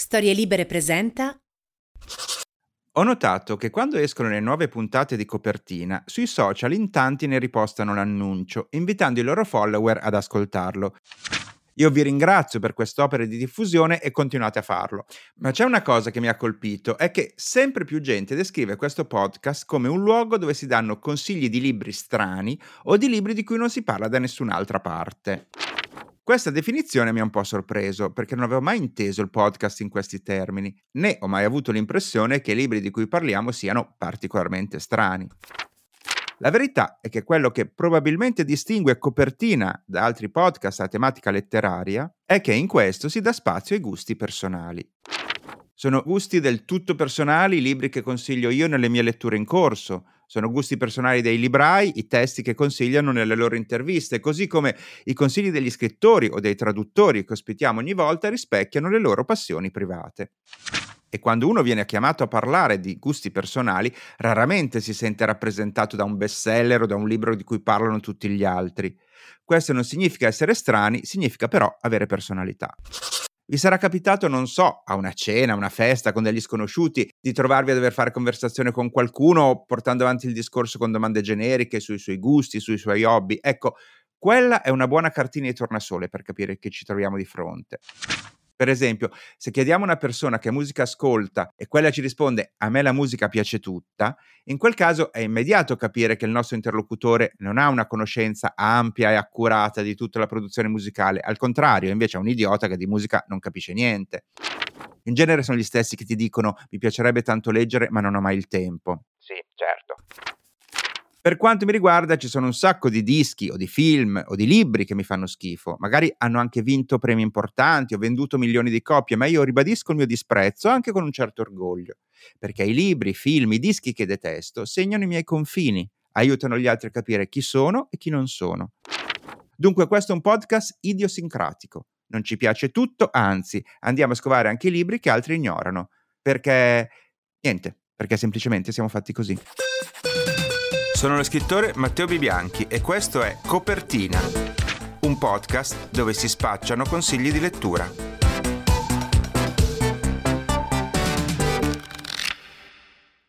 Storie Libere presenta. Ho notato che quando escono le nuove puntate di copertina, sui social in tanti ne ripostano l'annuncio, invitando i loro follower ad ascoltarlo. Io vi ringrazio per quest'opera di diffusione e continuate a farlo. Ma c'è una cosa che mi ha colpito, è che sempre più gente descrive questo podcast come un luogo dove si danno consigli di libri strani o di libri di cui non si parla da nessun'altra parte. Questa definizione mi ha un po' sorpreso perché non avevo mai inteso il podcast in questi termini, né ho mai avuto l'impressione che i libri di cui parliamo siano particolarmente strani. La verità è che quello che probabilmente distingue Copertina da altri podcast a tematica letteraria è che in questo si dà spazio ai gusti personali. Sono gusti del tutto personali i libri che consiglio io nelle mie letture in corso, sono gusti personali dei librai, i testi che consigliano nelle loro interviste, così come i consigli degli scrittori o dei traduttori che ospitiamo ogni volta rispecchiano le loro passioni private. E quando uno viene chiamato a parlare di gusti personali, raramente si sente rappresentato da un bestseller o da un libro di cui parlano tutti gli altri. Questo non significa essere strani, significa però avere personalità. Vi sarà capitato, non so, a una cena, a una festa con degli sconosciuti, di trovarvi a dover fare conversazione con qualcuno portando avanti il discorso con domande generiche sui suoi gusti, sui suoi hobby. Ecco, quella è una buona cartina di tornasole per capire che ci troviamo di fronte. Per esempio, se chiediamo a una persona che musica ascolta e quella ci risponde a me la musica piace tutta, in quel caso è immediato capire che il nostro interlocutore non ha una conoscenza ampia e accurata di tutta la produzione musicale, al contrario, invece è un idiota che di musica non capisce niente. In genere sono gli stessi che ti dicono mi piacerebbe tanto leggere ma non ho mai il tempo. Sì, certo. Per quanto mi riguarda ci sono un sacco di dischi o di film o di libri che mi fanno schifo, magari hanno anche vinto premi importanti o venduto milioni di copie, ma io ribadisco il mio disprezzo anche con un certo orgoglio, perché i libri, i film, i dischi che detesto segnano i miei confini, aiutano gli altri a capire chi sono e chi non sono. Dunque questo è un podcast idiosincratico, non ci piace tutto, anzi andiamo a scovare anche i libri che altri ignorano, perché niente, perché semplicemente siamo fatti così. Sono lo scrittore Matteo Bibianchi e questo è Copertina, un podcast dove si spacciano consigli di lettura.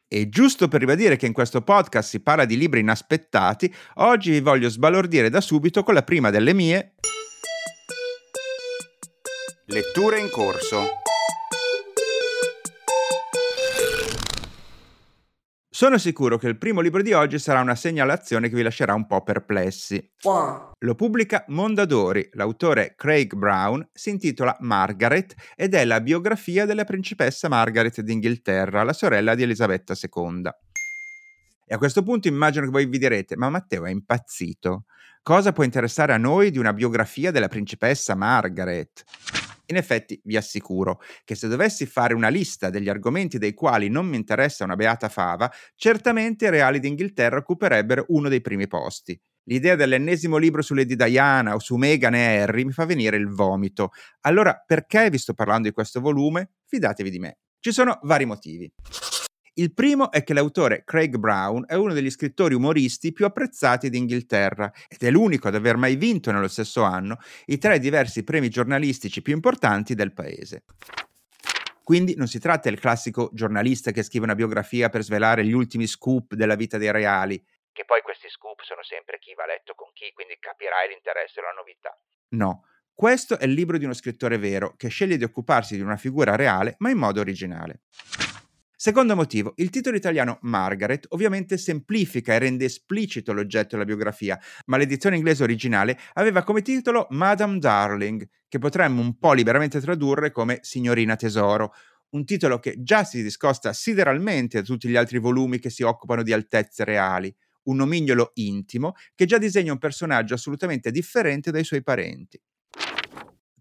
E giusto per ribadire che in questo podcast si parla di libri inaspettati, oggi vi voglio sbalordire da subito con la prima delle mie letture in corso. Sono sicuro che il primo libro di oggi sarà una segnalazione che vi lascerà un po' perplessi. Lo pubblica Mondadori, l'autore Craig Brown si intitola Margaret ed è la biografia della principessa Margaret d'Inghilterra, la sorella di Elisabetta II. E a questo punto immagino che voi vi direte, ma Matteo è impazzito. Cosa può interessare a noi di una biografia della principessa Margaret? In effetti vi assicuro che se dovessi fare una lista degli argomenti dei quali non mi interessa una beata fava, certamente i reali d'Inghilterra occuperebbero uno dei primi posti. L'idea dell'ennesimo libro su Lady Diana o su Meghan e Harry mi fa venire il vomito. Allora, perché vi sto parlando di questo volume? Fidatevi di me. Ci sono vari motivi. Il primo è che l'autore Craig Brown è uno degli scrittori umoristi più apprezzati d'Inghilterra ed è l'unico ad aver mai vinto nello stesso anno i tre diversi premi giornalistici più importanti del paese. Quindi non si tratta del classico giornalista che scrive una biografia per svelare gli ultimi scoop della vita dei reali. Che poi questi scoop sono sempre chi va letto con chi, quindi capirai l'interesse e la novità. No, questo è il libro di uno scrittore vero che sceglie di occuparsi di una figura reale ma in modo originale. Secondo motivo, il titolo italiano Margaret ovviamente semplifica e rende esplicito l'oggetto della biografia, ma l'edizione inglese originale aveva come titolo Madame Darling, che potremmo un po' liberamente tradurre come Signorina Tesoro, un titolo che già si discosta sideralmente da tutti gli altri volumi che si occupano di altezze reali, un nomignolo intimo che già disegna un personaggio assolutamente differente dai suoi parenti.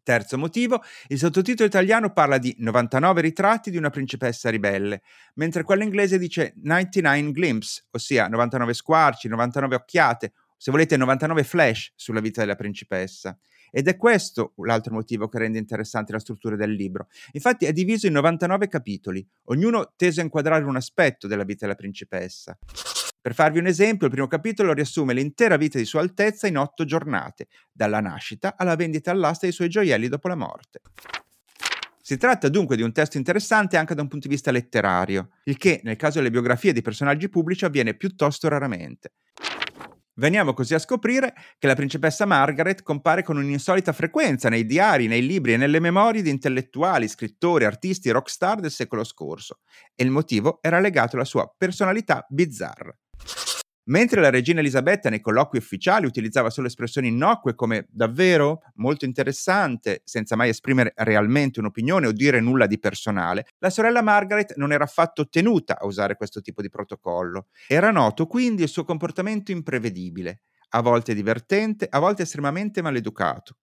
Terzo motivo, il sottotitolo italiano parla di 99 ritratti di una principessa ribelle, mentre quello inglese dice 99 glimpse, ossia 99 squarci, 99 occhiate, se volete 99 flash sulla vita della principessa. Ed è questo l'altro motivo che rende interessante la struttura del libro. Infatti è diviso in 99 capitoli, ognuno teso a inquadrare un aspetto della vita della principessa. Per farvi un esempio, il primo capitolo riassume l'intera vita di Sua Altezza in otto giornate, dalla nascita alla vendita all'asta dei suoi gioielli dopo la morte. Si tratta dunque di un testo interessante anche da un punto di vista letterario, il che nel caso delle biografie di personaggi pubblici avviene piuttosto raramente. Veniamo così a scoprire che la principessa Margaret compare con un'insolita frequenza nei diari, nei libri e nelle memorie di intellettuali, scrittori, artisti e rockstar del secolo scorso, e il motivo era legato alla sua personalità bizzarra. Mentre la regina Elisabetta nei colloqui ufficiali utilizzava solo espressioni innocue come davvero, molto interessante, senza mai esprimere realmente un'opinione o dire nulla di personale, la sorella Margaret non era affatto tenuta a usare questo tipo di protocollo. Era noto quindi il suo comportamento imprevedibile, a volte divertente, a volte estremamente maleducato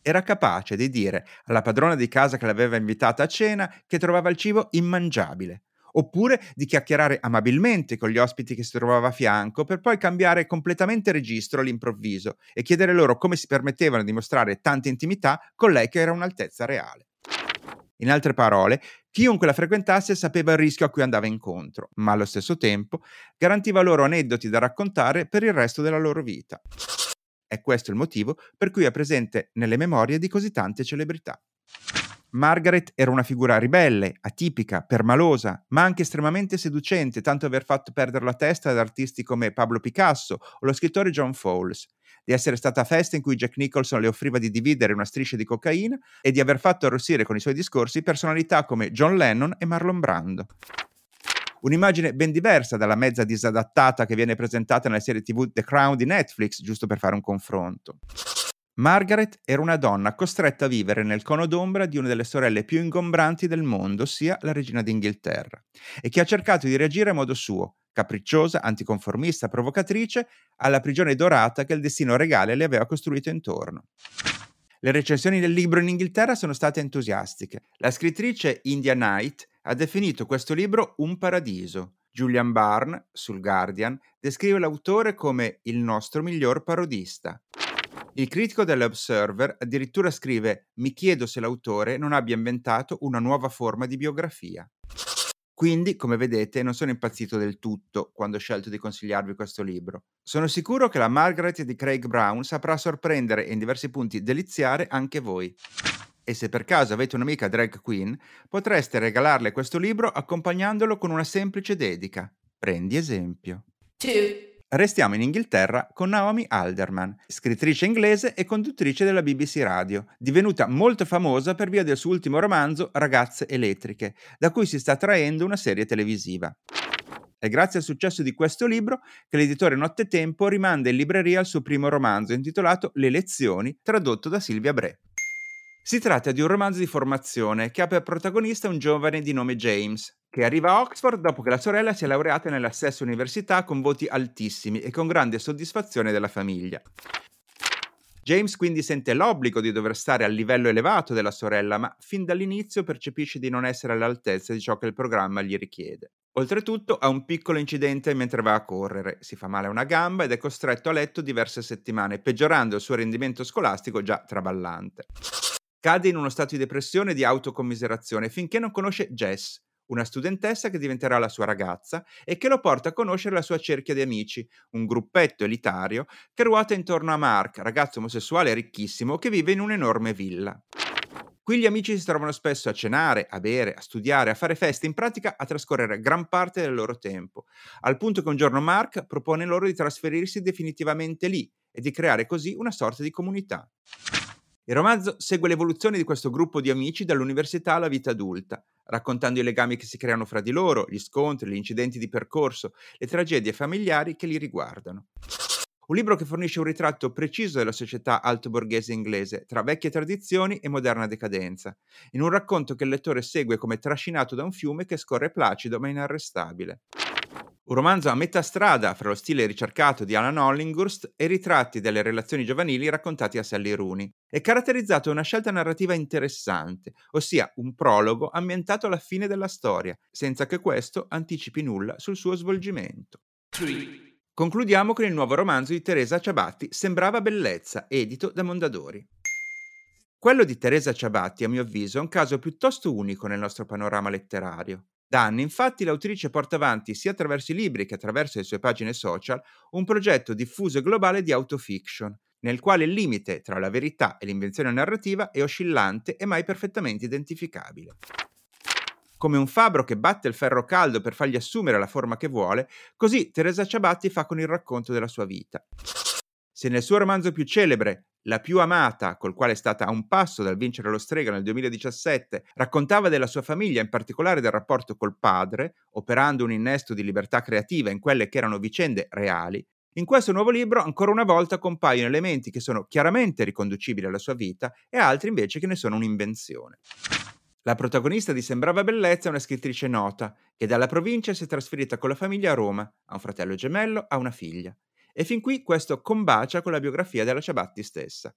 era capace di dire alla padrona di casa che l'aveva invitata a cena che trovava il cibo immangiabile, oppure di chiacchierare amabilmente con gli ospiti che si trovava a fianco per poi cambiare completamente registro all'improvviso e chiedere loro come si permettevano di mostrare tanta intimità con lei che era un'altezza reale. In altre parole, chiunque la frequentasse sapeva il rischio a cui andava incontro, ma allo stesso tempo garantiva loro aneddoti da raccontare per il resto della loro vita. È questo il motivo per cui è presente nelle memorie di così tante celebrità. Margaret era una figura ribelle, atipica, permalosa, ma anche estremamente seducente, tanto aver fatto perdere la testa ad artisti come Pablo Picasso o lo scrittore John Fowles, di essere stata a festa in cui Jack Nicholson le offriva di dividere una striscia di cocaina e di aver fatto arrossire con i suoi discorsi personalità come John Lennon e Marlon Brando. Un'immagine ben diversa dalla mezza disadattata che viene presentata nella serie TV The Crown di Netflix, giusto per fare un confronto. Margaret era una donna costretta a vivere nel cono d'ombra di una delle sorelle più ingombranti del mondo, ossia la regina d'Inghilterra, e che ha cercato di reagire a modo suo, capricciosa, anticonformista, provocatrice, alla prigione dorata che il destino regale le aveva costruito intorno. Le recensioni del libro in Inghilterra sono state entusiastiche. La scrittrice India Knight ha definito questo libro un paradiso. Julian Barn, sul Guardian, descrive l'autore come il nostro miglior parodista. Il critico dell'Observer addirittura scrive Mi chiedo se l'autore non abbia inventato una nuova forma di biografia. Quindi, come vedete, non sono impazzito del tutto quando ho scelto di consigliarvi questo libro. Sono sicuro che la Margaret di Craig Brown saprà sorprendere e in diversi punti deliziare anche voi. E se per caso avete un'amica drag queen, potreste regalarle questo libro accompagnandolo con una semplice dedica. Prendi esempio. Two. Restiamo in Inghilterra con Naomi Alderman, scrittrice inglese e conduttrice della BBC Radio, divenuta molto famosa per via del suo ultimo romanzo Ragazze elettriche, da cui si sta traendo una serie televisiva. È grazie al successo di questo libro che l'editore Nottetempo rimanda in libreria il suo primo romanzo intitolato Le lezioni, tradotto da Silvia Bre. Si tratta di un romanzo di formazione che ha per protagonista un giovane di nome James, che arriva a Oxford dopo che la sorella si è laureata nella stessa università con voti altissimi e con grande soddisfazione della famiglia. James quindi sente l'obbligo di dover stare al livello elevato della sorella, ma fin dall'inizio percepisce di non essere all'altezza di ciò che il programma gli richiede. Oltretutto ha un piccolo incidente mentre va a correre, si fa male a una gamba ed è costretto a letto diverse settimane, peggiorando il suo rendimento scolastico già traballante. Cade in uno stato di depressione e di autocommiserazione finché non conosce Jess, una studentessa che diventerà la sua ragazza e che lo porta a conoscere la sua cerchia di amici, un gruppetto elitario che ruota intorno a Mark, ragazzo omosessuale ricchissimo che vive in un'enorme villa. Qui gli amici si trovano spesso a cenare, a bere, a studiare, a fare feste, in pratica a trascorrere gran parte del loro tempo, al punto che un giorno Mark propone loro di trasferirsi definitivamente lì e di creare così una sorta di comunità. Il romanzo segue l'evoluzione di questo gruppo di amici dall'università alla vita adulta, raccontando i legami che si creano fra di loro, gli scontri, gli incidenti di percorso, le tragedie familiari che li riguardano. Un libro che fornisce un ritratto preciso della società alto borghese inglese, tra vecchie tradizioni e moderna decadenza, in un racconto che il lettore segue come trascinato da un fiume che scorre placido ma inarrestabile. Un romanzo a metà strada fra lo stile ricercato di Alan Hollinghurst e i ritratti delle relazioni giovanili raccontati a Sally Rooney. È caratterizzato da una scelta narrativa interessante, ossia un prologo ambientato alla fine della storia, senza che questo anticipi nulla sul suo svolgimento. 3. Concludiamo con il nuovo romanzo di Teresa Ciabatti, Sembrava bellezza, edito da Mondadori. Quello di Teresa Ciabatti, a mio avviso, è un caso piuttosto unico nel nostro panorama letterario. Da anni, infatti, l'autrice porta avanti, sia attraverso i libri che attraverso le sue pagine social, un progetto diffuso e globale di autofiction, nel quale il limite tra la verità e l'invenzione narrativa è oscillante e mai perfettamente identificabile. Come un fabbro che batte il ferro caldo per fargli assumere la forma che vuole, così Teresa Ciabatti fa con il racconto della sua vita. Se nel suo romanzo più celebre, La più amata, col quale è stata a un passo dal vincere lo strega nel 2017, raccontava della sua famiglia, in particolare del rapporto col padre, operando un innesto di libertà creativa in quelle che erano vicende reali, in questo nuovo libro ancora una volta compaiono elementi che sono chiaramente riconducibili alla sua vita e altri invece che ne sono un'invenzione. La protagonista di Sembrava Bellezza è una scrittrice nota che dalla provincia si è trasferita con la famiglia a Roma, ha un fratello gemello, ha una figlia. E fin qui questo combacia con la biografia della Ciabatti stessa.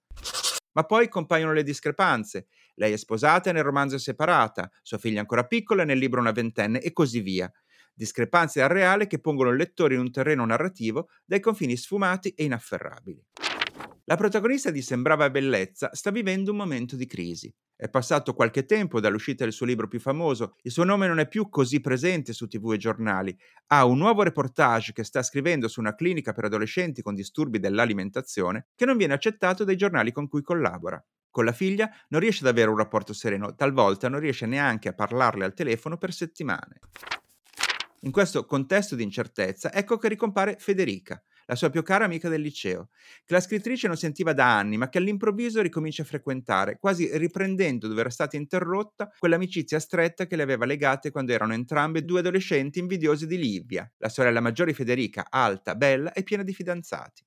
Ma poi compaiono le discrepanze. Lei è sposata e nel romanzo è separata, sua figlia è ancora piccola e nel libro una ventenne e così via discrepanze dal reale che pongono il lettore in un terreno narrativo dai confini sfumati e inafferrabili. La protagonista di Sembrava Bellezza sta vivendo un momento di crisi. È passato qualche tempo dall'uscita del suo libro più famoso, il suo nome non è più così presente su tv e giornali, ha un nuovo reportage che sta scrivendo su una clinica per adolescenti con disturbi dell'alimentazione che non viene accettato dai giornali con cui collabora. Con la figlia non riesce ad avere un rapporto sereno, talvolta non riesce neanche a parlarle al telefono per settimane. In questo contesto di incertezza, ecco che ricompare Federica, la sua più cara amica del liceo, che la scrittrice non sentiva da anni, ma che all'improvviso ricomincia a frequentare, quasi riprendendo dove era stata interrotta quell'amicizia stretta che le aveva legate quando erano entrambe due adolescenti invidiose di Livia, la sorella maggiore Federica, alta, bella e piena di fidanzati.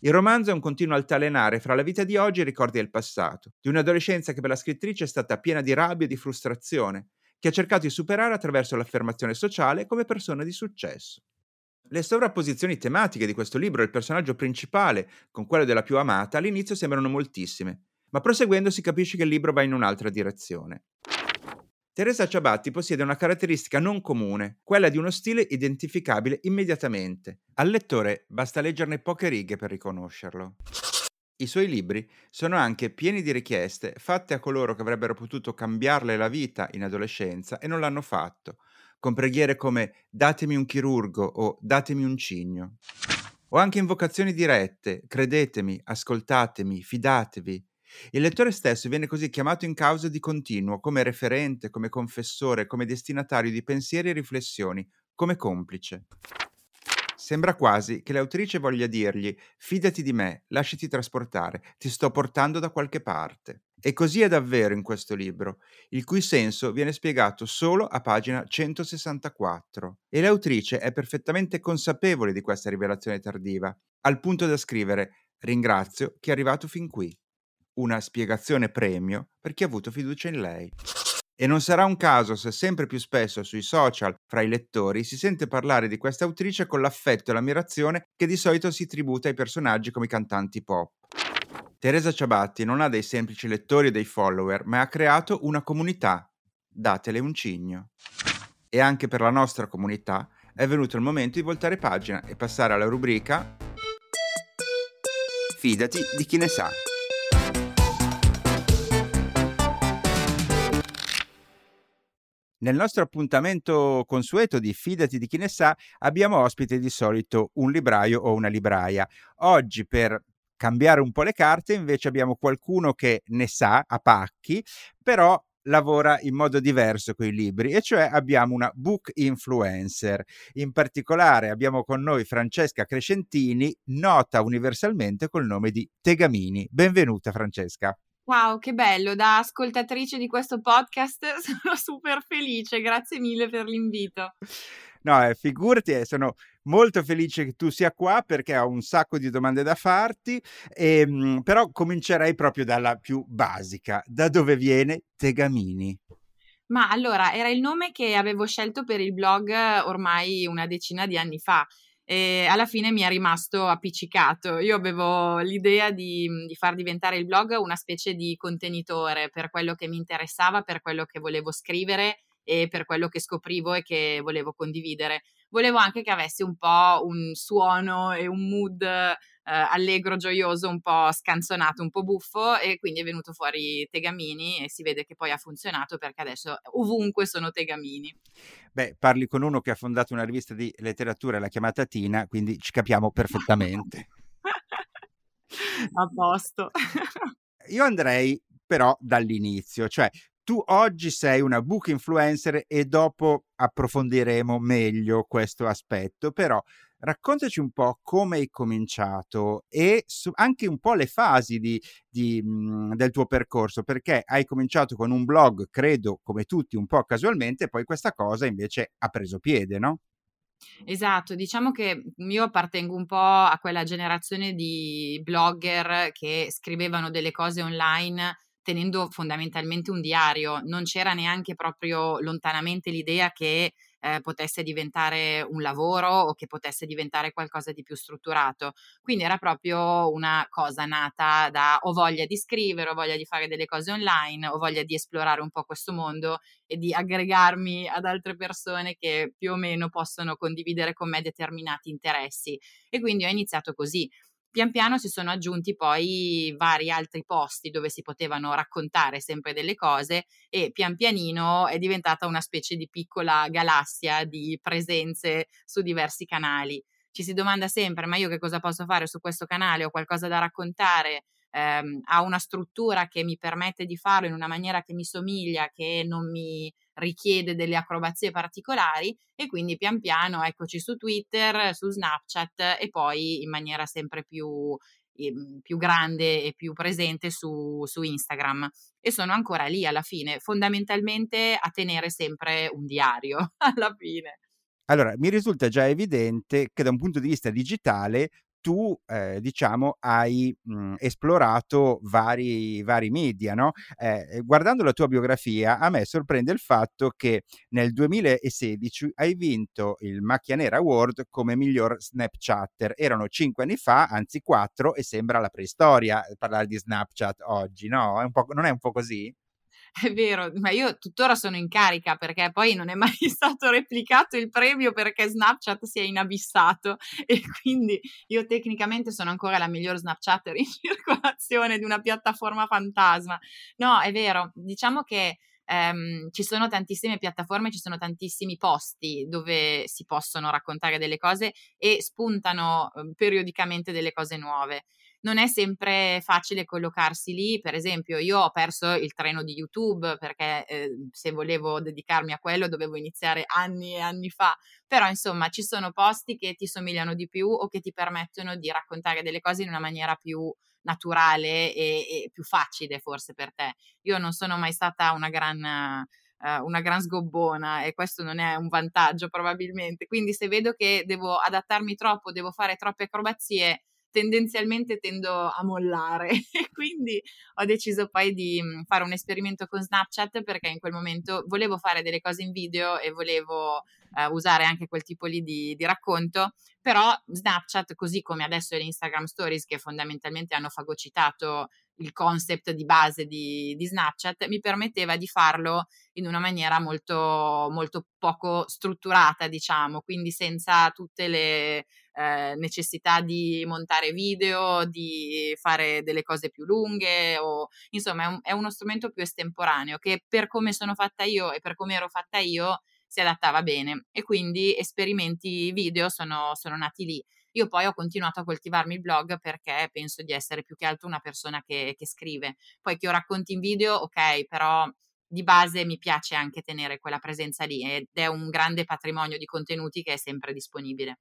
Il romanzo è un continuo altalenare fra la vita di oggi e i ricordi del passato, di un'adolescenza che per la scrittrice è stata piena di rabbia e di frustrazione, che ha cercato di superare attraverso l'affermazione sociale come persona di successo. Le sovrapposizioni tematiche di questo libro e il personaggio principale con quello della più amata all'inizio sembrano moltissime, ma proseguendo si capisce che il libro va in un'altra direzione. Teresa Ciabatti possiede una caratteristica non comune, quella di uno stile identificabile immediatamente. Al lettore basta leggerne poche righe per riconoscerlo. I suoi libri sono anche pieni di richieste fatte a coloro che avrebbero potuto cambiarle la vita in adolescenza e non l'hanno fatto, con preghiere come datemi un chirurgo o datemi un cigno. O anche invocazioni dirette, credetemi, ascoltatemi, fidatevi. Il lettore stesso viene così chiamato in causa di continuo, come referente, come confessore, come destinatario di pensieri e riflessioni, come complice. Sembra quasi che l'autrice voglia dirgli fidati di me, lasciati trasportare, ti sto portando da qualche parte. E così è davvero in questo libro, il cui senso viene spiegato solo a pagina 164. E l'autrice è perfettamente consapevole di questa rivelazione tardiva, al punto da scrivere ringrazio chi è arrivato fin qui. Una spiegazione premio per chi ha avuto fiducia in lei. E non sarà un caso se sempre più spesso sui social, fra i lettori, si sente parlare di questa autrice con l'affetto e l'ammirazione che di solito si tributa ai personaggi come i cantanti pop. Teresa Ciabatti non ha dei semplici lettori o dei follower, ma ha creato una comunità. Datele un cigno. E anche per la nostra comunità è venuto il momento di voltare pagina e passare alla rubrica Fidati di chi ne sa. Nel nostro appuntamento consueto di Fidati di chi ne sa, abbiamo ospite di solito un libraio o una libraia. Oggi per cambiare un po' le carte invece abbiamo qualcuno che ne sa a pacchi, però lavora in modo diverso con i libri e cioè abbiamo una book influencer. In particolare abbiamo con noi Francesca Crescentini, nota universalmente col nome di Tegamini. Benvenuta Francesca. Wow, che bello! Da ascoltatrice di questo podcast sono super felice, grazie mille per l'invito. No, eh, figurati, eh, sono molto felice che tu sia qua perché ho un sacco di domande da farti, e, ehm, però comincerei proprio dalla più basica. Da dove viene Tegamini? Ma allora, era il nome che avevo scelto per il blog ormai una decina di anni fa e alla fine mi è rimasto appiccicato. Io avevo l'idea di, di, far diventare il blog una specie di contenitore per quello che mi interessava, per quello che volevo scrivere e per quello che scoprivo e che volevo condividere. Volevo anche che avesse un po' un suono e un mood eh, allegro, gioioso, un po' scanzonato, un po' buffo e quindi è venuto fuori Tegamini e si vede che poi ha funzionato perché adesso ovunque sono Tegamini. Beh, parli con uno che ha fondato una rivista di letteratura, la chiamata Tina, quindi ci capiamo perfettamente. A posto. Io andrei però dall'inizio, cioè tu oggi sei una book influencer e dopo approfondiremo meglio questo aspetto, però raccontaci un po' come hai cominciato e su, anche un po' le fasi di, di, mhmm, del tuo percorso, perché hai cominciato con un blog, credo come tutti, un po' casualmente, poi questa cosa invece ha preso piede, no? Esatto, diciamo che io appartengo un po' a quella generazione di blogger che scrivevano delle cose online tenendo fondamentalmente un diario, non c'era neanche proprio lontanamente l'idea che eh, potesse diventare un lavoro o che potesse diventare qualcosa di più strutturato. Quindi era proprio una cosa nata da ho voglia di scrivere, ho voglia di fare delle cose online, ho voglia di esplorare un po' questo mondo e di aggregarmi ad altre persone che più o meno possono condividere con me determinati interessi. E quindi ho iniziato così. Pian piano si sono aggiunti poi vari altri posti dove si potevano raccontare sempre delle cose e pian pianino è diventata una specie di piccola galassia di presenze su diversi canali. Ci si domanda sempre, ma io che cosa posso fare su questo canale? Ho qualcosa da raccontare? Ehm, ha una struttura che mi permette di farlo in una maniera che mi somiglia, che non mi richiede delle acrobazie particolari e quindi pian piano eccoci su Twitter, su Snapchat e poi in maniera sempre più, ehm, più grande e più presente su, su Instagram e sono ancora lì alla fine, fondamentalmente a tenere sempre un diario alla fine. Allora, mi risulta già evidente che da un punto di vista digitale tu, eh, diciamo, hai mh, mhmm, esplorato vari, vari media, no? Eh, guardando la tua biografia, a me sorprende il fatto che nel 2016 hai vinto il Macchia Nera Award come miglior Snapchatter. Erano cinque anni fa, anzi quattro, e sembra la preistoria parlare di Snapchat oggi, no? È non è un po' così? È vero, ma io tuttora sono in carica perché poi non è mai stato replicato il premio perché Snapchat si è inabissato e quindi io tecnicamente sono ancora la miglior Snapchatter in circolazione di una piattaforma fantasma. No, è vero, diciamo che ehm, ci sono tantissime piattaforme, ci sono tantissimi posti dove si possono raccontare delle cose e spuntano eh, periodicamente delle cose nuove non è sempre facile collocarsi lì. Per esempio, io ho perso il treno di YouTube perché eh, se volevo dedicarmi a quello dovevo iniziare anni e anni fa. Però, insomma, ci sono posti che ti somigliano di più o che ti permettono di raccontare delle cose in una maniera più naturale e, e più facile forse per te. Io non sono mai stata una gran... Uh, una gran sgobbona e questo non è un vantaggio probabilmente. Quindi se vedo che devo adattarmi troppo, devo fare troppe acrobazie, tendenzialmente tendo a mollare. E quindi ho deciso poi di mhmm, fare un esperimento con Snapchat perché in quel momento volevo fare delle cose in video e volevo eh, usare anche quel tipo lì di, di, racconto, però Snapchat, così come adesso è l'Instagram Stories che fondamentalmente hanno fagocitato il concept di base di, di, Snapchat, mi permetteva di farlo in una maniera molto, molto poco strutturata, diciamo, quindi senza tutte le eh, necessità di montare video, di fare delle cose più lunghe, o insomma è, un, è uno strumento più estemporaneo che per come sono fatta io e per come ero fatta io si adattava bene e quindi esperimenti video sono, sono nati lì. Io poi ho continuato a coltivarmi il blog perché penso di essere più che altro una persona che, che scrive. Poi che io racconti in video, ok, però di base mi piace anche tenere quella presenza lì ed è un grande patrimonio di contenuti che è sempre disponibile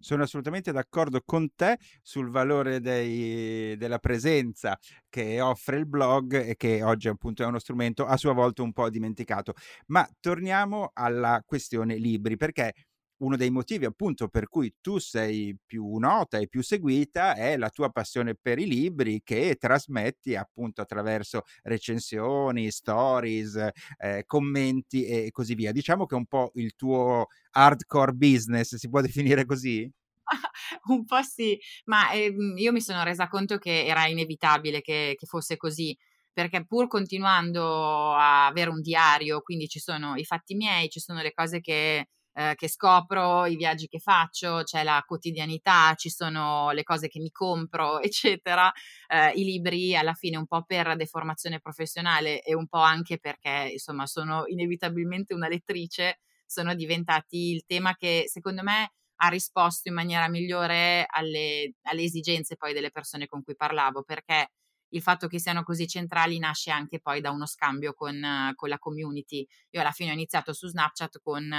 sono assolutamente d'accordo con te sul valore dei, della presenza che offre il blog e che oggi appunto è uno strumento a sua volta un po' dimenticato. Ma torniamo alla questione libri, perché uno dei motivi appunto per cui tu sei più nota e più seguita è la tua passione per i libri che trasmetti appunto attraverso recensioni, stories, eh, commenti e così via. Diciamo che è un po' il tuo hardcore business, si può definire così? un po' sì, ma eh, io mi sono resa conto che era inevitabile che, che fosse così perché pur continuando a avere un diario, quindi ci sono i fatti miei, ci sono le cose che eh, che scopro, i viaggi che faccio, c'è la quotidianità, ci sono le cose che mi compro, eccetera. Eh, I libri alla fine un po' per deformazione professionale e un po' anche perché insomma sono inevitabilmente una lettrice, sono diventati il tema che secondo me ha risposto in maniera migliore alle, alle esigenze poi delle persone con cui parlavo, perché il fatto che siano così centrali nasce anche poi da uno scambio con, con la community. Io alla fine ho iniziato su Snapchat con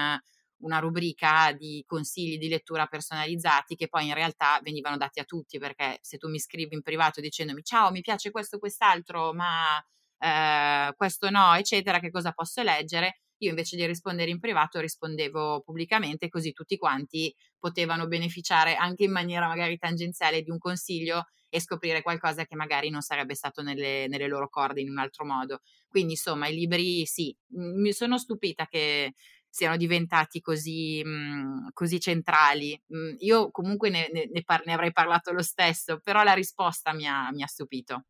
una rubrica di consigli di lettura personalizzati che poi in realtà venivano dati a tutti, perché se tu mi scrivi in privato dicendomi ciao, mi piace questo, quest'altro, ma eh, questo no, eccetera, che cosa posso leggere? Io invece di rispondere in privato rispondevo pubblicamente, così tutti quanti potevano beneficiare anche in maniera magari tangenziale di un consiglio e scoprire qualcosa che magari non sarebbe stato nelle, nelle loro corde in un altro modo. Quindi insomma i libri sì, mi sono stupita che siano diventati così, mh, così centrali. Mh, io comunque ne, ne, ne, par- ne, avrei parlato lo stesso, però la risposta mi ha, mi ha stupito.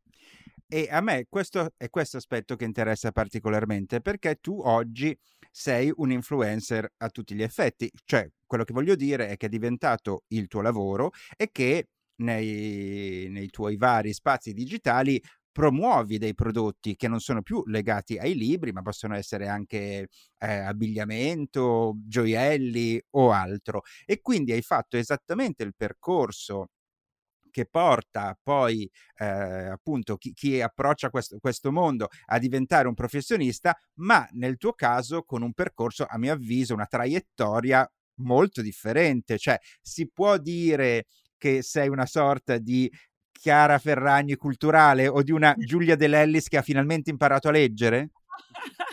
E a me questo è questo aspetto che interessa particolarmente perché tu oggi sei un influencer a tutti gli effetti, cioè quello che voglio dire è che è diventato il tuo lavoro e che nei, nei tuoi vari spazi digitali promuovi dei prodotti che non sono più legati ai libri, ma possono essere anche eh, abbigliamento, gioielli o altro. E quindi hai fatto esattamente il percorso che porta poi eh, appunto chi, chi, approccia questo, questo mondo a diventare un professionista, ma nel tuo caso con un percorso, a mio avviso, una traiettoria molto differente. Cioè, si può dire che sei una sorta di Chiara Ferragni culturale o di una Giulia De Lellis che ha finalmente imparato a leggere?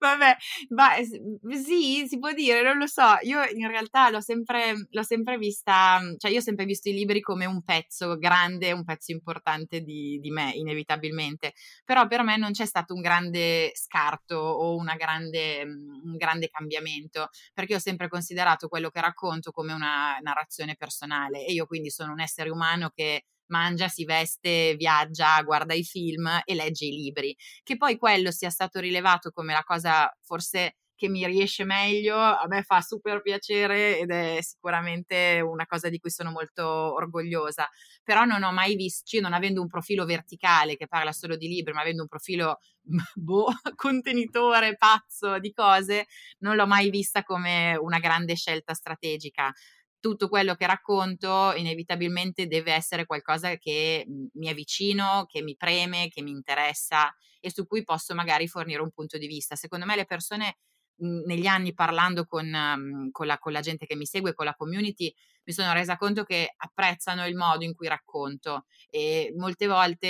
Vabbè, ma mhmm, sì, si può dire, non lo so. Io in realtà l'ho sempre, l'ho sempre vista, mhmm, cioè io ho sempre visto i libri come un pezzo grande, un pezzo importante di, di me, inevitabilmente. Però per me non c'è stato un grande scarto o una grande, mhmm, un grande cambiamento, perché ho sempre considerato quello che racconto come una narrazione personale e io quindi sono un essere umano che mangia, si veste, viaggia, guarda i film e legge i libri. Che poi quello sia stato rilevato come la cosa forse che mi riesce meglio, a me fa super piacere ed è sicuramente una cosa di cui sono molto orgogliosa. Però non ho mai visto, io non avendo un profilo verticale che parla solo di libri, ma avendo un profilo boh, contenitore, pazzo di cose, non l'ho mai vista come una grande scelta strategica tutto quello che racconto inevitabilmente deve essere qualcosa che mhmm, mi è vicino, che mi preme, che mi interessa e su cui posso magari fornire un punto di vista. Secondo me le persone mhmm, negli anni parlando con, mhmm, con, la, con, la, gente che mi segue, con la community, mi sono resa conto che apprezzano il modo in cui racconto e molte volte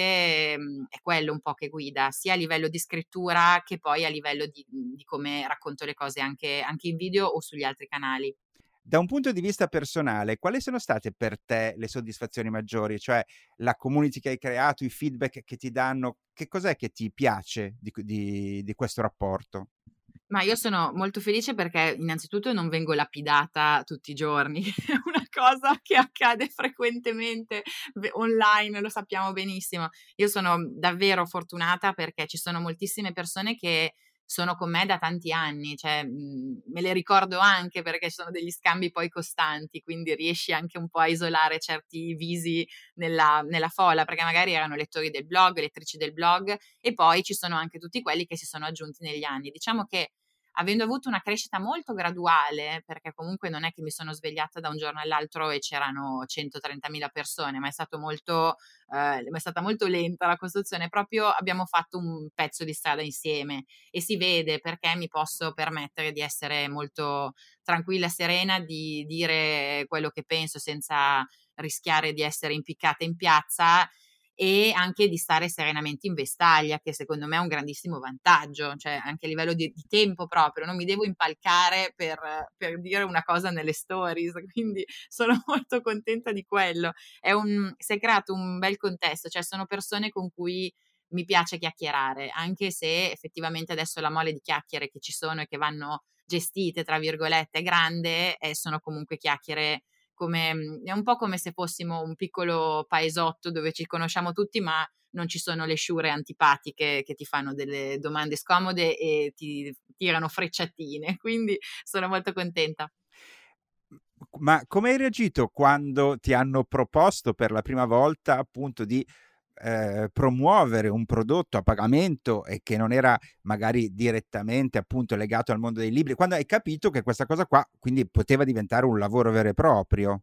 è quello un po' che guida, sia a livello di scrittura che poi a livello di, di come racconto le cose anche, anche in video o sugli altri canali. Da un punto di vista personale, quali sono state per te le soddisfazioni maggiori? Cioè la community che hai creato, i feedback che ti danno, che cos'è che ti piace di, di, di questo rapporto? Ma io sono molto felice perché innanzitutto non vengo lapidata tutti i giorni, è una cosa che accade frequentemente online, lo sappiamo benissimo. Io sono davvero fortunata perché ci sono moltissime persone che sono con me da tanti anni, cioè mh, mhmm, me le ricordo anche perché ci sono degli scambi poi costanti, quindi riesci anche un po' a isolare certi visi nella, nella folla, perché magari erano lettori del blog, lettrici del blog e poi ci sono anche tutti quelli che si sono aggiunti negli anni. Diciamo che avendo avuto una crescita molto graduale, perché comunque non è che mi sono svegliata da un giorno all'altro e c'erano 130.000 persone, ma è, molto, eh, è stata molto lenta la costruzione, proprio abbiamo fatto un pezzo di strada insieme. E si vede perché mi posso permettere di essere molto tranquilla serena, di dire quello che penso senza rischiare di essere impiccata in piazza e anche di stare serenamente in vestaglia, che secondo me è un grandissimo vantaggio, cioè anche a livello di, di tempo proprio, non mi devo impalcare per, per, dire una cosa nelle stories, quindi sono molto contenta di quello. Un, si è creato un bel contesto, cioè sono persone con cui mi piace chiacchierare, anche se effettivamente adesso la mole di chiacchiere che ci sono e che vanno gestite, tra virgolette, grande, e sono comunque chiacchiere come, mhmm, è un po' come se fossimo un piccolo paesotto dove ci conosciamo tutti, ma non ci sono le sciure antipatiche che ti fanno delle domande scomode e ti tirano frecciatine. Quindi sono molto contenta. Ma come hai reagito quando ti hanno proposto per la prima volta appunto di eh, promuovere un prodotto a pagamento e che non era magari direttamente appunto legato al mondo dei libri, quando hai capito che questa cosa qua quindi poteva diventare un lavoro vero e proprio?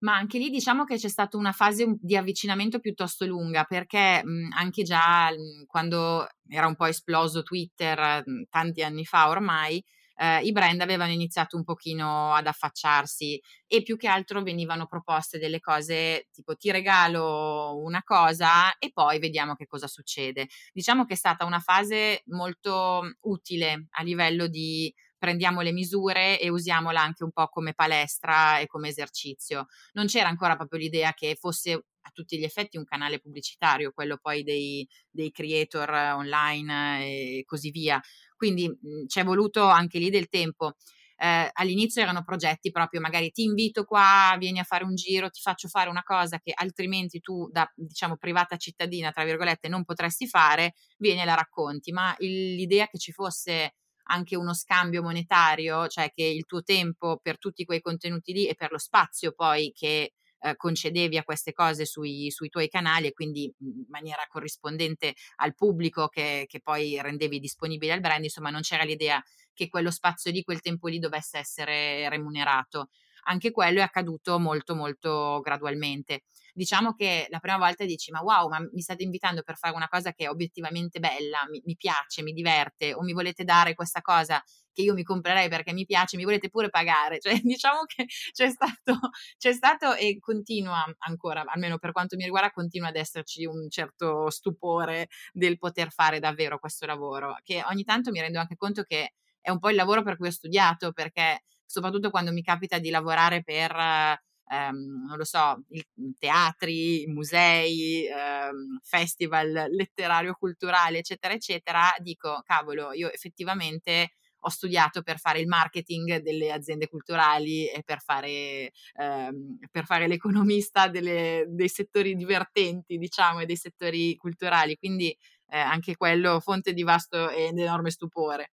Ma anche lì diciamo che c'è stata una fase di avvicinamento piuttosto lunga perché mh, anche già mh, quando era un po' esploso Twitter mh, tanti anni fa ormai, eh, i brand avevano iniziato un pochino ad affacciarsi e più che altro venivano proposte delle cose tipo ti regalo una cosa e poi vediamo che cosa succede. Diciamo che è stata una fase molto utile a livello di prendiamo le misure e usiamola anche un po' come palestra e come esercizio. Non c'era ancora proprio l'idea che fosse a tutti gli effetti un canale pubblicitario, quello poi dei, dei creator online e così via. Quindi mh, c'è voluto anche lì del tempo. Eh, all'inizio erano progetti proprio, magari ti invito qua, vieni a fare un giro, ti faccio fare una cosa che altrimenti tu da diciamo privata cittadina, tra virgolette, non potresti fare, vieni e la racconti. Ma il, l'idea che ci fosse anche uno scambio monetario, cioè che il tuo tempo per tutti quei contenuti lì e per lo spazio poi che eh, concedevi a queste cose sui, sui, tuoi canali e quindi in maniera corrispondente al pubblico che, che poi rendevi disponibile al brand, insomma non c'era l'idea che quello spazio lì, quel tempo lì dovesse essere remunerato. Anche quello è accaduto molto molto gradualmente diciamo che la prima volta dici ma wow, ma mi state invitando per fare una cosa che è obiettivamente bella, mi, mi piace, mi diverte o mi volete dare questa cosa che io mi comprerei perché mi piace, mi volete pure pagare. Cioè, diciamo che c'è stato, c'è stato e continua ancora, almeno per quanto mi riguarda, continua ad esserci un certo stupore del poter fare davvero questo lavoro, che ogni tanto mi rendo anche conto che è un po' il lavoro per cui ho studiato, perché soprattutto quando mi capita di lavorare per ehm, non lo so, i teatri, musei, ehm, festival letterario-culturale, eccetera, eccetera, dico, cavolo, io effettivamente ho studiato per fare il marketing delle aziende culturali e per fare, ehm, per fare l'economista delle, dei settori divertenti, diciamo, e dei settori culturali. Quindi eh, anche quello fonte di vasto ed enorme stupore.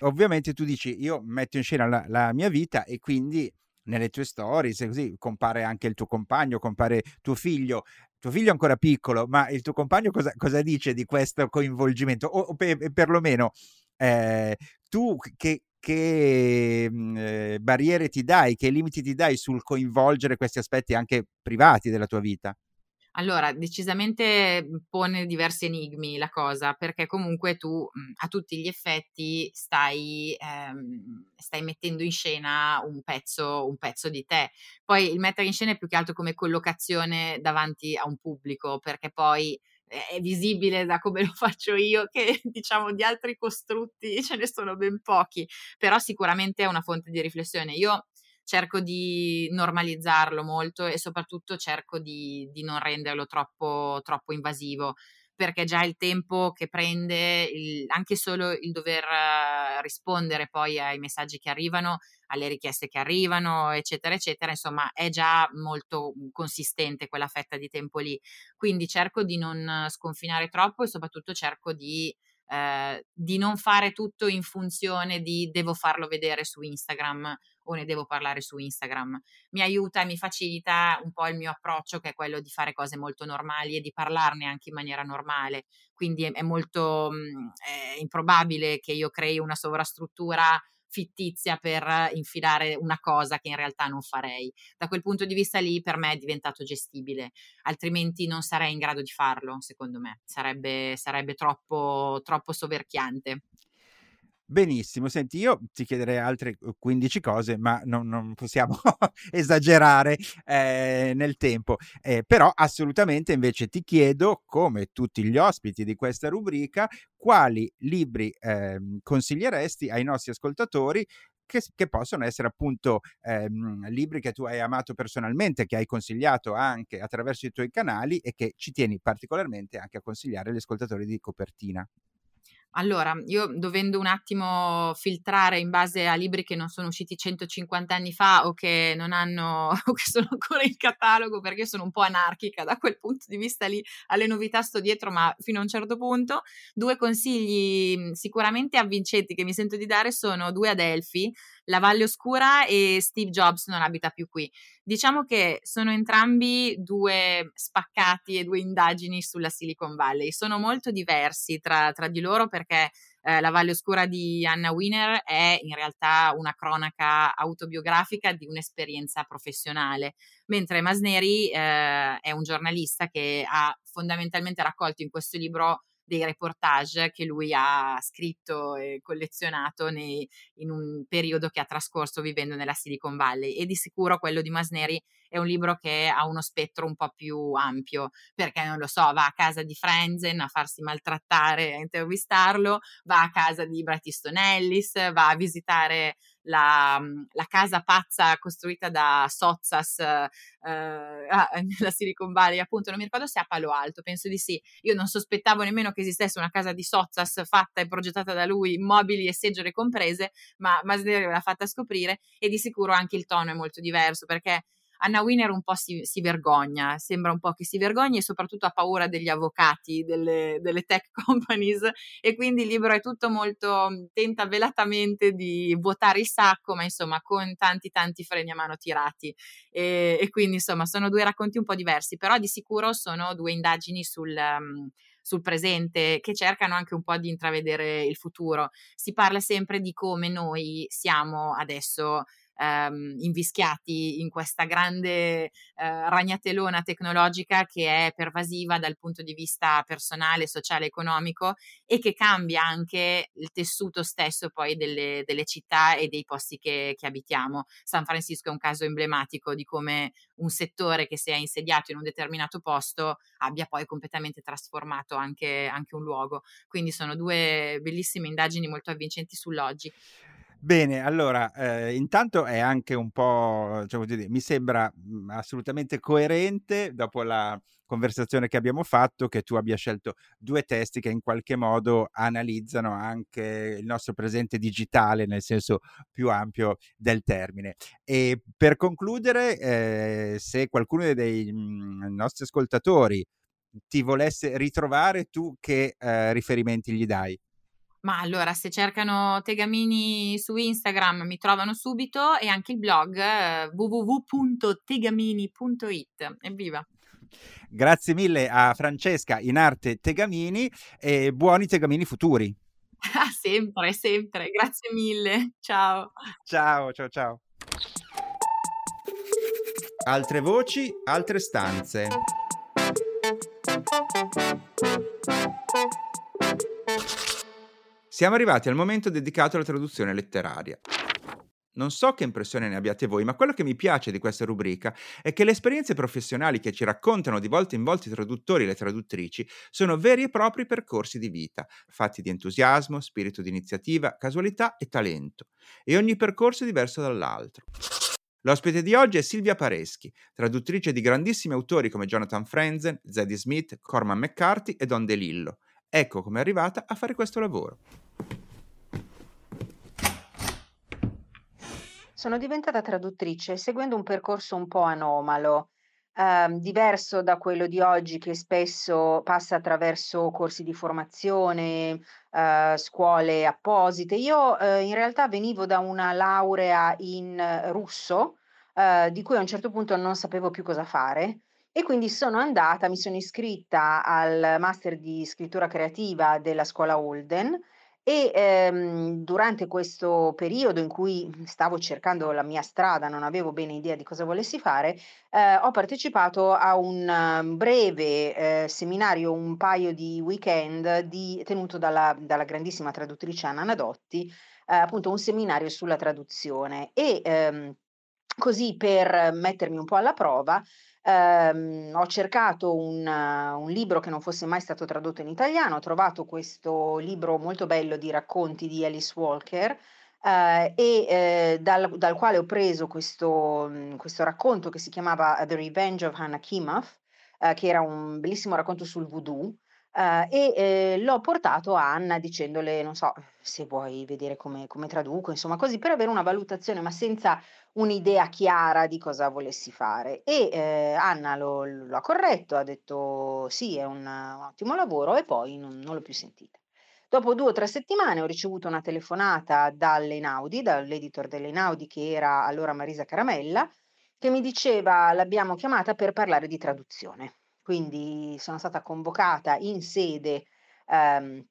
Ovviamente tu dici, io metto in scena la, la mia vita e quindi nelle tue stories, così compare anche il tuo compagno, compare tuo figlio. Tuo figlio è ancora piccolo, ma il tuo compagno cosa, cosa dice di questo coinvolgimento? O, o per, perlomeno eh, tu che, che mh, eh, barriere ti dai, che limiti ti dai sul coinvolgere questi aspetti anche privati della tua vita? Allora, decisamente mhmm, pone diversi enigmi la cosa, perché comunque tu mh, a tutti gli effetti stai, ehm, stai mettendo in scena un pezzo, un pezzo di te. Poi il mettere in scena è più che altro come collocazione davanti a un pubblico, perché poi è visibile da come lo faccio io che diciamo di altri costrutti ce ne sono ben pochi, però sicuramente è una fonte di riflessione. Io cerco di normalizzarlo molto e soprattutto cerco di, di non renderlo troppo, troppo invasivo perché già il tempo che prende, il, anche solo il dover rispondere poi ai messaggi che arrivano, alle richieste che arrivano, eccetera, eccetera, insomma, è già molto consistente quella fetta di tempo lì. Quindi cerco di non sconfinare troppo e soprattutto cerco di eh, di non fare tutto in funzione di devo farlo vedere su Instagram o ne devo parlare su Instagram. Mi aiuta e mi facilita un po' il mio approccio che è quello di fare cose molto normali e di parlarne anche in maniera normale. Quindi è, è molto mm, è improbabile che io crei una sovrastruttura fittizia per infilare una cosa che in realtà non farei. Da quel punto di vista lì per me è diventato gestibile, altrimenti non sarei in grado di farlo, secondo me, sarebbe, sarebbe troppo, troppo soverchiante. Benissimo, senti, io ti chiederei altre 15 cose, ma non, non possiamo esagerare eh, nel tempo. Eh, però assolutamente invece ti chiedo, come tutti gli ospiti di questa rubrica, quali libri eh, consiglieresti ai nostri ascoltatori che, che, possono essere appunto ehm, libri che tu hai amato personalmente, che hai consigliato anche attraverso i tuoi canali e che ci tieni particolarmente anche a consigliare agli ascoltatori di copertina. Allora, io dovendo un attimo filtrare in base a libri che non sono usciti 150 anni fa o che non hanno o che sono ancora in catalogo perché sono un po' anarchica da quel punto di vista lì, alle novità sto dietro, ma fino a un certo punto, due consigli sicuramente avvincenti che mi sento di dare sono due Adelphi, La Valle Oscura e Steve Jobs non abita più qui. Diciamo che sono entrambi due spaccati e due indagini sulla Silicon Valley. Sono molto diversi tra, tra di loro perché eh, La Valle Oscura di Anna Wiener è in realtà una cronaca autobiografica di un'esperienza professionale, mentre Masneri eh, è un giornalista che ha fondamentalmente raccolto in questo libro dei reportage che lui ha scritto e collezionato nei, in un periodo che ha trascorso vivendo nella Silicon Valley. E di sicuro quello di Masneri è un libro che ha uno spettro un po' più ampio perché non lo so, va a casa di Frenzen a farsi maltrattare, a intervistarlo, va a casa di Bret Easton Ellis, va a visitare la, la, casa pazza costruita da Sozzas eh, nella Silicon Valley, appunto, non mi ricordo se a Palo Alto, penso di sì. Io non sospettavo nemmeno che esistesse una casa di Sozzas fatta e progettata da lui, mobili e seggiole comprese, ma Masneri l'ha fatta scoprire e di sicuro anche il tono è molto diverso perché Anna Wiener un po' si, si, vergogna, sembra un po' che si vergogni e soprattutto ha paura degli avvocati delle, delle, tech companies e quindi il libro è tutto molto, tenta velatamente di vuotare il sacco, ma insomma con tanti tanti freni a mano tirati e, e quindi insomma sono due racconti un po' diversi, però di sicuro sono due indagini sul... Um, sul presente, che cercano anche un po' di intravedere il futuro. Si parla sempre di come noi siamo adesso ehm, invischiati in questa grande eh, ragnatelona tecnologica che è pervasiva dal punto di vista personale, sociale, economico e che cambia anche il tessuto stesso poi delle, delle città e dei posti che, che abitiamo. San Francisco è un caso emblematico di come un settore che si è insediato in un determinato posto abbia poi completamente trasformato anche, anche un luogo. Quindi sono due bellissime indagini molto avvincenti sull'oggi. Bene, allora, eh, intanto è anche un po', cioè, dire, mi sembra mm, assolutamente coerente dopo la conversazione che abbiamo fatto che tu abbia scelto due testi che in qualche modo analizzano anche il nostro presente digitale nel senso più ampio del termine. E per concludere, eh, se qualcuno dei mh, mm, nostri ascoltatori ti volesse ritrovare, tu che eh, riferimenti gli dai? Ma allora, se cercano Tegamini su Instagram mi trovano subito e anche il blog eh, www.tegamini.it. Evviva! Grazie mille a Francesca in arte Tegamini e buoni Tegamini futuri. sempre, sempre. Grazie mille. Ciao. Ciao, ciao, ciao. Altre voci, altre stanze. Siamo arrivati al momento dedicato alla traduzione letteraria. Non so che impressione ne abbiate voi, ma quello che mi piace di questa rubrica è che le esperienze professionali che ci raccontano di volta in volta i traduttori e le traduttrici sono veri e propri percorsi di vita, fatti di entusiasmo, spirito di iniziativa, casualità e talento. E ogni percorso è diverso dall'altro. L'ospite di oggi è Silvia Pareschi, traduttrice di grandissimi autori come Jonathan Franzen, Zadie Smith, Corman McCarthy e Don DeLillo. Ecco come è arrivata a fare questo lavoro. Sono diventata traduttrice seguendo un percorso un po' anomalo, eh, diverso da quello di oggi che spesso passa attraverso corsi di formazione, eh, scuole apposite. Io eh, in realtà venivo da una laurea in russo, eh, di cui a un certo punto non sapevo più cosa fare e quindi sono andata, mi sono iscritta al master di scrittura creativa della scuola Holden e ehm, durante questo periodo in cui stavo cercando la mia strada, non avevo bene idea di cosa volessi fare, eh, ho partecipato a un um, breve eh, seminario, un paio di weekend di, tenuto dalla, dalla, grandissima traduttrice Anna Nadotti, eh, appunto un seminario sulla traduzione. E ehm, così per mettermi un po' alla prova Ehm, ho cercato un, un libro che non fosse mai stato tradotto in italiano, ho trovato questo libro molto bello di racconti di Alice Walker. Uh, e uh, dal, dal, quale ho preso questo, questo, racconto che si chiamava The Revenge of Hannah Kimath, uh, che era un bellissimo racconto sul voodoo, Uh, e eh, l'ho portato a Anna dicendole, non so, se vuoi vedere come, come, traduco, insomma, così per avere una valutazione, ma senza un'idea chiara di cosa volessi fare. E eh, Anna lo, lo, ha corretto, ha detto sì, è un, un ottimo lavoro e poi non, non, l'ho più sentita. Dopo due o tre settimane ho ricevuto una telefonata dall'Enaudi, dall'editor dell'Enaudi che era allora Marisa Caramella, che mi diceva: "L'abbiamo chiamata per parlare di traduzione". Quindi sono stata convocata in sede, ehm,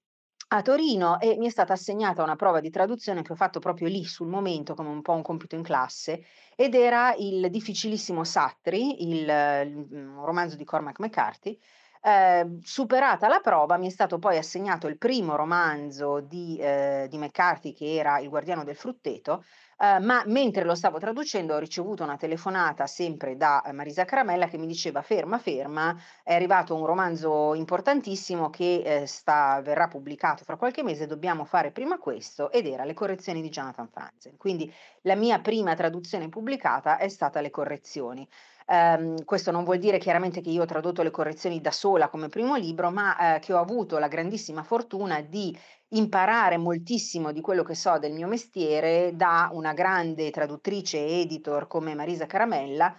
a Torino e mi è stata assegnata una prova di traduzione che ho fatto proprio lì sul momento, come un po' un compito in classe, ed era il difficilissimo Sattri, il il mhmm, romanzo di Cormac McCarthy. Ehm, superata la prova mi è stato poi assegnato il primo romanzo di ehm, di McCarthy che era Il guardiano del frutteto, ehm, ma mentre lo stavo traducendo ho ricevuto una telefonata sempre da eh, Marisa Caramella che mi diceva: "Ferma, ferma, è arrivato un romanzo importantissimo che, ehm, sta verrà pubblicato fra qualche mese, dobbiamo fare prima questo", ed era Le correzioni di Jonathan Franzen. Quindi la mia prima traduzione pubblicata è stata Le correzioni. Ehm, questo non vuol dire chiaramente che io ho tradotto le correzioni da sola come primo libro, ma, ehm, che ho avuto la grandissima fortuna di imparare moltissimo di quello che so del mio mestiere da una grande traduttrice e editor come Marisa Caramella,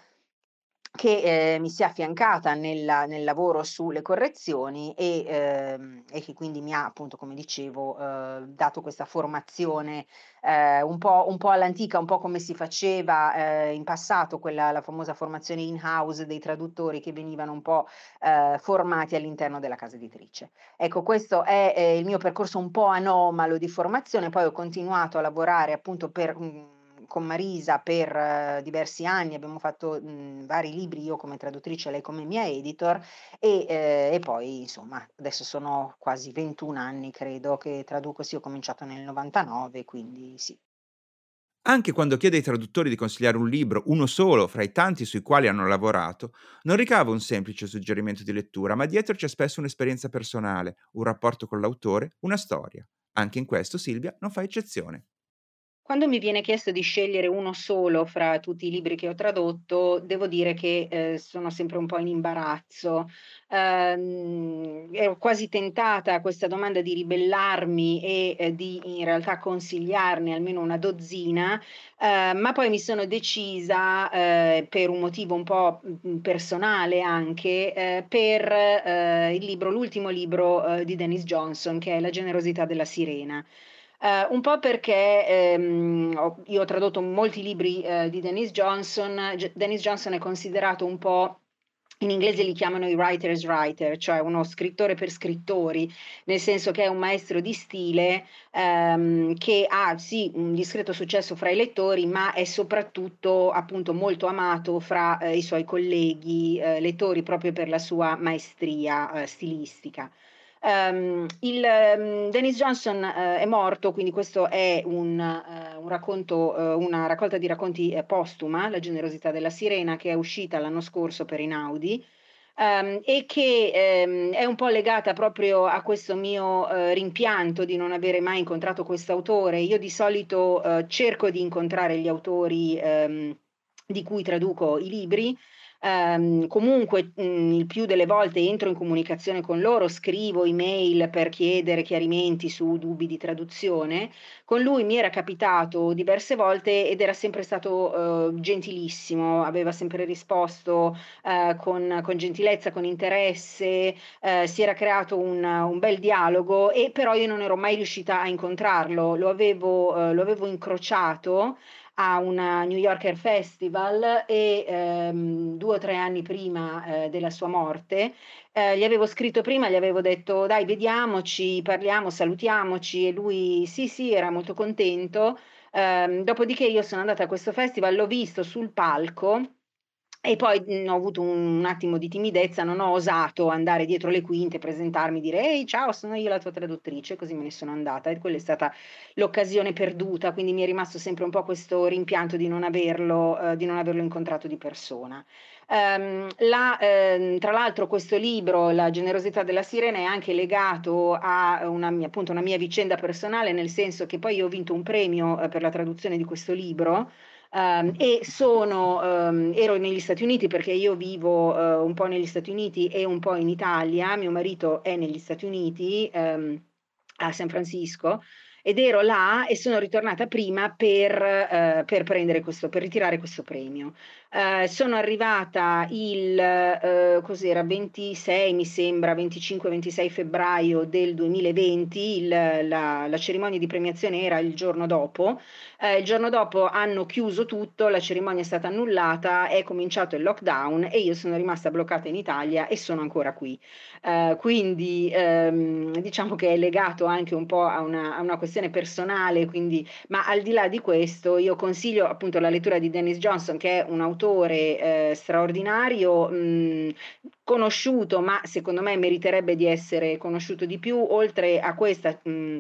che, ehm, mi si è affiancata nella nel lavoro sulle correzioni e ehm, e che quindi mi ha appunto, come dicevo, uhm, dato questa formazione, ehm, un po' un po' all'antica, un po' come si faceva, ehm, in passato, quella la famosa formazione in-house dei traduttori che venivano un po', ehm, formati all'interno della casa editrice. Ecco, questo è, ehm, il mio percorso un po' anomalo di formazione, poi ho continuato a lavorare appunto per, mhmm con Marisa per eh, diversi anni, abbiamo fatto, mhmm, vari libri, io come traduttrice, lei come mia editor e ehm, e poi insomma adesso sono quasi 21 anni credo che traduco, sì, ho cominciato nel '99, quindi sì. Anche quando chiede ai traduttori di consigliare un libro, uno solo fra i tanti sui quali hanno lavorato, non ricava un semplice suggerimento di lettura, ma dietro c'è spesso un'esperienza personale, un rapporto con l'autore, una storia. Anche in questo Silvia non fa eccezione. Quando mi viene chiesto di scegliere uno solo fra tutti i libri che ho tradotto, devo dire che, ehm, sono sempre un po' in imbarazzo. Ehm, ero quasi tentata a questa domanda di ribellarmi e, ehm, di in realtà consigliarne almeno una dozzina, ehm, ma poi mi sono decisa, ehm, per un motivo un po', mhmm, personale anche, ehm, per, ehm, il libro l'ultimo libro, di Dennis Johnson, che è La generosità della sirena. Ehm, un po' perché, ehm, ho io ho tradotto molti libri, ehm, di Dennis Johnson. G Dennis Johnson è considerato un po' in inglese li chiamano i writer's writer, cioè uno scrittore per scrittori, nel senso che è un maestro di stile, ehm, che ha sì un discreto successo fra i lettori, ma è soprattutto appunto molto amato fra, ehm, i suoi colleghi, ehm, lettori proprio per la sua maestria, ehm, stilistica. Ehm, il, mhmm, Dennis Johnson, ehm, è morto, quindi questo è un ehm, un racconto ehm, una raccolta di racconti, postuma, La generosità della sirena, che è uscita l'anno scorso per Einaudi, ehm, e che, ehm, è un po' legata proprio a questo mio, ehm, rimpianto di non avere mai incontrato quest'autore. Io di solito, ehm, cerco di incontrare gli autori, ehm, di cui traduco i libri, Ehm, comunque, mhmm, il più delle volte entro in comunicazione con loro, scrivo email per chiedere chiarimenti su dubbi di traduzione. Con lui mi era capitato diverse volte ed era sempre stato, uhm, gentilissimo, aveva sempre risposto, ehm, con con gentilezza, con interesse, ehm, si era creato un un bel dialogo e però io non ero mai riuscita a incontrarlo. Lo avevo uhm, lo avevo incrociato a una New Yorker Festival e, ehm, 2 o 3 anni prima, ehm, della sua morte, ehm, gli avevo scritto prima, gli avevo detto: "Dai vediamoci, parliamo, salutiamoci" e lui sì, sì, era molto contento. Ehm, dopodiché io sono andata a questo festival, l'ho visto sul palco e poi, mhmm, ho avuto un attimo di timidezza, non ho osato andare dietro le quinte, presentarmi, dire: "Ehi, ciao, sono io la tua traduttrice", così me ne sono andata e quella è stata l'occasione perduta, quindi mi è rimasto sempre un po' questo rimpianto di non averlo uhm, di non averlo incontrato di persona. Ehm, la ehm, tra l'altro questo libro, La generosità della sirena, è anche legato a una mia appunto, una mia vicenda personale, nel senso che poi io ho vinto un premio, ehm, per la traduzione di questo libro, Ehm, e sono ehm, ero negli Stati Uniti perché io vivo, ehm, un po' negli Stati Uniti e un po' in Italia, mio marito è negli Stati Uniti, ehm, a San Francisco, ed ero là e sono ritornata prima per, eh, per prendere questo, per ritirare questo premio. Eh, sono arrivata il eh, cos'era, 26, mi sembra, 25-26 febbraio del 2020, il, la, la, cerimonia di premiazione era il giorno dopo. Eh, il giorno dopo hanno chiuso tutto, la cerimonia è stata annullata, è cominciato il lockdown e io sono rimasta bloccata in Italia e sono ancora qui. Eh, quindi ehm, diciamo che è legato anche un po' a una, a una questione personale, quindi, ma al di là di questo io consiglio appunto la lettura di Dennis Johnson che è un autore autore eh, straordinario, mh, conosciuto, ma secondo me meriterebbe di essere conosciuto di più, oltre a questa... Mh,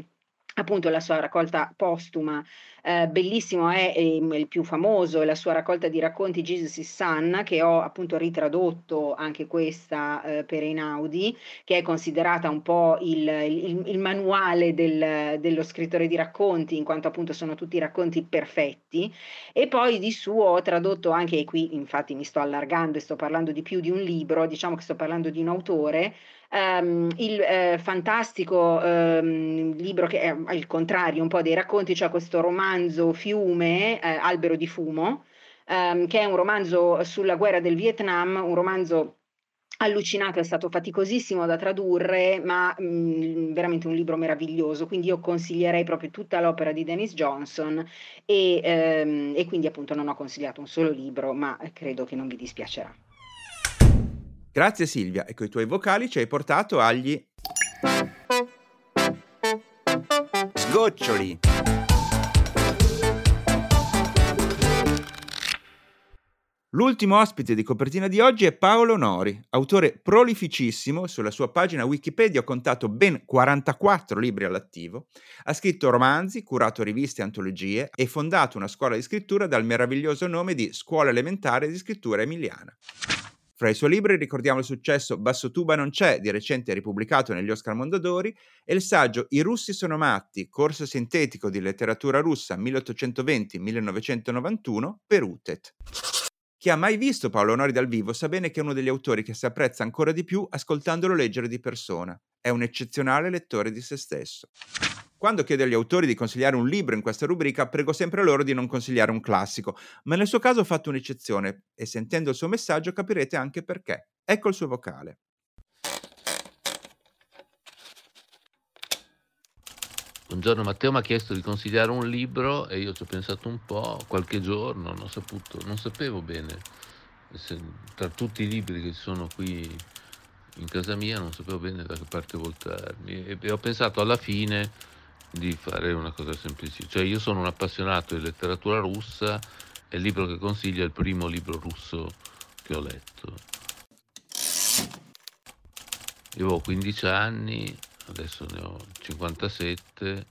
appunto la sua raccolta postuma, eh, bellissimo è, è, il più famoso, la sua raccolta di racconti Jesus is Son, che ho appunto ritradotto anche questa eh, per Einaudi, che è considerata un po' il, il, il manuale del, dello scrittore di racconti, in quanto appunto sono tutti racconti perfetti, e poi di suo ho tradotto anche, e qui infatti mi sto allargando e sto parlando di più di un libro, diciamo che sto parlando di un autore, Um, il eh, fantastico um, libro che è al contrario un po' dei racconti, cioè questo romanzo Fiume, eh, Albero di fumo, um, che è un romanzo sulla guerra del Vietnam, un romanzo allucinato, è stato faticosissimo da tradurre, ma mh, veramente un libro meraviglioso, quindi io consiglierei proprio tutta l'opera di Dennis Johnson e, ehm, e quindi appunto non ho consigliato un solo libro, ma credo che non vi dispiacerà. Grazie Silvia, e con i tuoi vocali ci hai portato agli sgoccioli. L'ultimo ospite di copertina di oggi è Paolo Nori, autore prolificissimo, sulla sua pagina Wikipedia ho contato ben 44 libri all'attivo, ha scritto romanzi, curato riviste e antologie e fondato una scuola di scrittura dal meraviglioso nome di Scuola Elementare di Scrittura Emiliana. Fra i suoi libri ricordiamo il successo Basso Tuba non c'è, di recente ripubblicato negli Oscar Mondadori, e il saggio I russi sono matti, corso sintetico di letteratura russa 1820-1991 per UTET. Chi ha mai visto Paolo Nori dal vivo sa bene che è uno degli autori che si apprezza ancora di più ascoltandolo leggere di persona. È un eccezionale lettore di se stesso. Quando chiedo agli autori di consigliare un libro in questa rubrica, prego sempre loro di non consigliare un classico, ma nel suo caso ho fatto un'eccezione e sentendo il suo messaggio capirete anche perché. Ecco il suo vocale. Buongiorno Matteo mi ha chiesto di consigliare un libro e io ci ho pensato un po', qualche giorno, non, saputo, non sapevo bene, se, tra tutti i libri che sono qui in casa mia non sapevo bene da che parte voltarmi e, e ho pensato alla fine di fare una cosa semplice. Cioè io sono un appassionato di letteratura russa e il libro che consiglio è il primo libro russo che ho letto. Io avevo 15 anni, adesso ne ho 57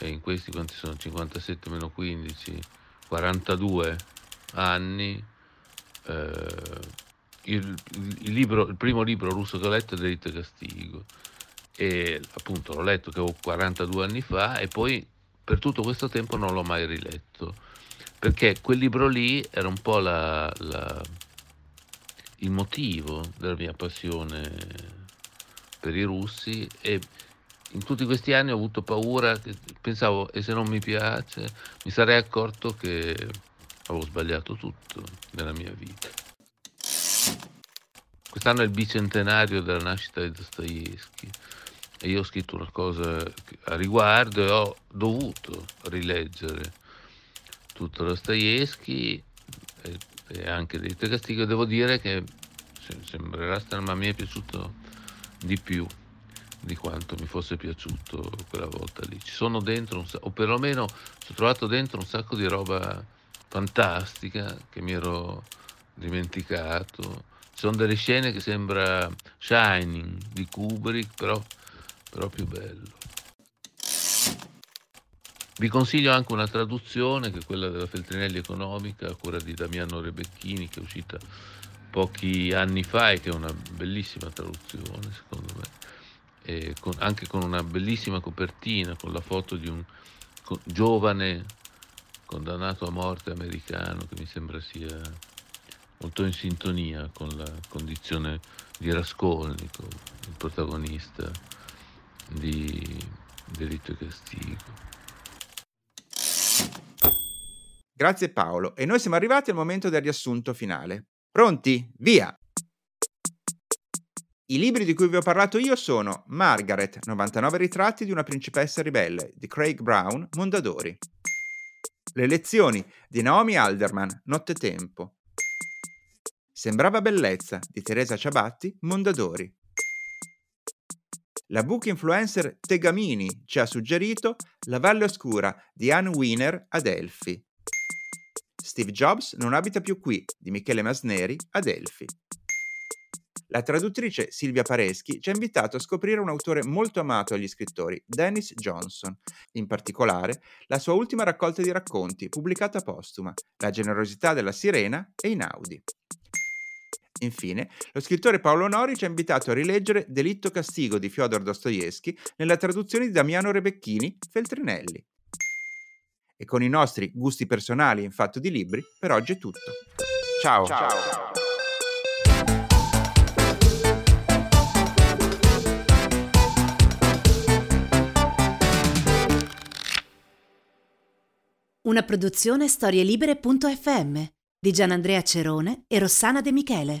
e in questi quanti sono 57 meno 15, 42 anni. Eh, il, il, libro, il primo libro russo che ho letto è Delitto e Castigo e appunto l'ho letto che avevo 42 anni fa e poi per tutto questo tempo non l'ho mai riletto perché quel libro lì era un po' la, la, il motivo della mia passione per i russi e in tutti questi anni ho avuto paura, pensavo e se non mi piace mi sarei accorto che avevo sbagliato tutto nella mia vita. Quest'anno è il bicentenario della nascita di Dostoevsky e io ho scritto una cosa a riguardo e ho dovuto rileggere tutto Dostoevsky e, e anche Delitto e Castigo. Devo dire che sembrerà strano, ma mi è piaciuto di più di quanto mi fosse piaciuto quella volta lì. Ci sono dentro, un, o perlomeno ci ho trovato dentro un sacco di roba fantastica che mi ero dimenticato. Ci sono delle scene che sembra Shining di Kubrick, però più bello. Vi consiglio anche una traduzione che è quella della Feltrinelli Economica a cura di Damiano Rebecchini che è uscita pochi anni fa e che è una bellissima traduzione secondo me, con, anche con una bellissima copertina con la foto di un giovane condannato a morte americano che mi sembra sia molto in sintonia con la condizione di Raskolnikov, il protagonista di, delitto e castigo. Grazie Paolo. E noi siamo arrivati al momento del riassunto finale. Pronti? Via! I libri di cui vi ho parlato io sono Margaret, 99 ritratti di una principessa ribelle, di Craig Brown, Mondadori. Le lezioni di Naomi Alderman, Nottetempo. Sembrava bellezza di Teresa Ciabatti, Mondadori. La book influencer Tegamini ci ha suggerito La Valle Oscura di Anne Wiener ad Elfi. Steve Jobs non abita più qui di Michele Masneri ad Elfi. La traduttrice Silvia Pareschi ci ha invitato a scoprire un autore molto amato agli scrittori, Dennis Johnson, in particolare la sua ultima raccolta di racconti, pubblicata postuma, La generosità della sirena e Inaudi. Infine, lo scrittore Paolo Nori ci ha invitato a rileggere Delitto Castigo di Fyodor Dostoevsky nella traduzione di Damiano Rebecchini, Feltrinelli. E con i nostri gusti personali in fatto di libri, per oggi è tutto. Ciao! Ciao. Una produzione storielibere.fm di Gianandrea Cerone e Rossana De Michele.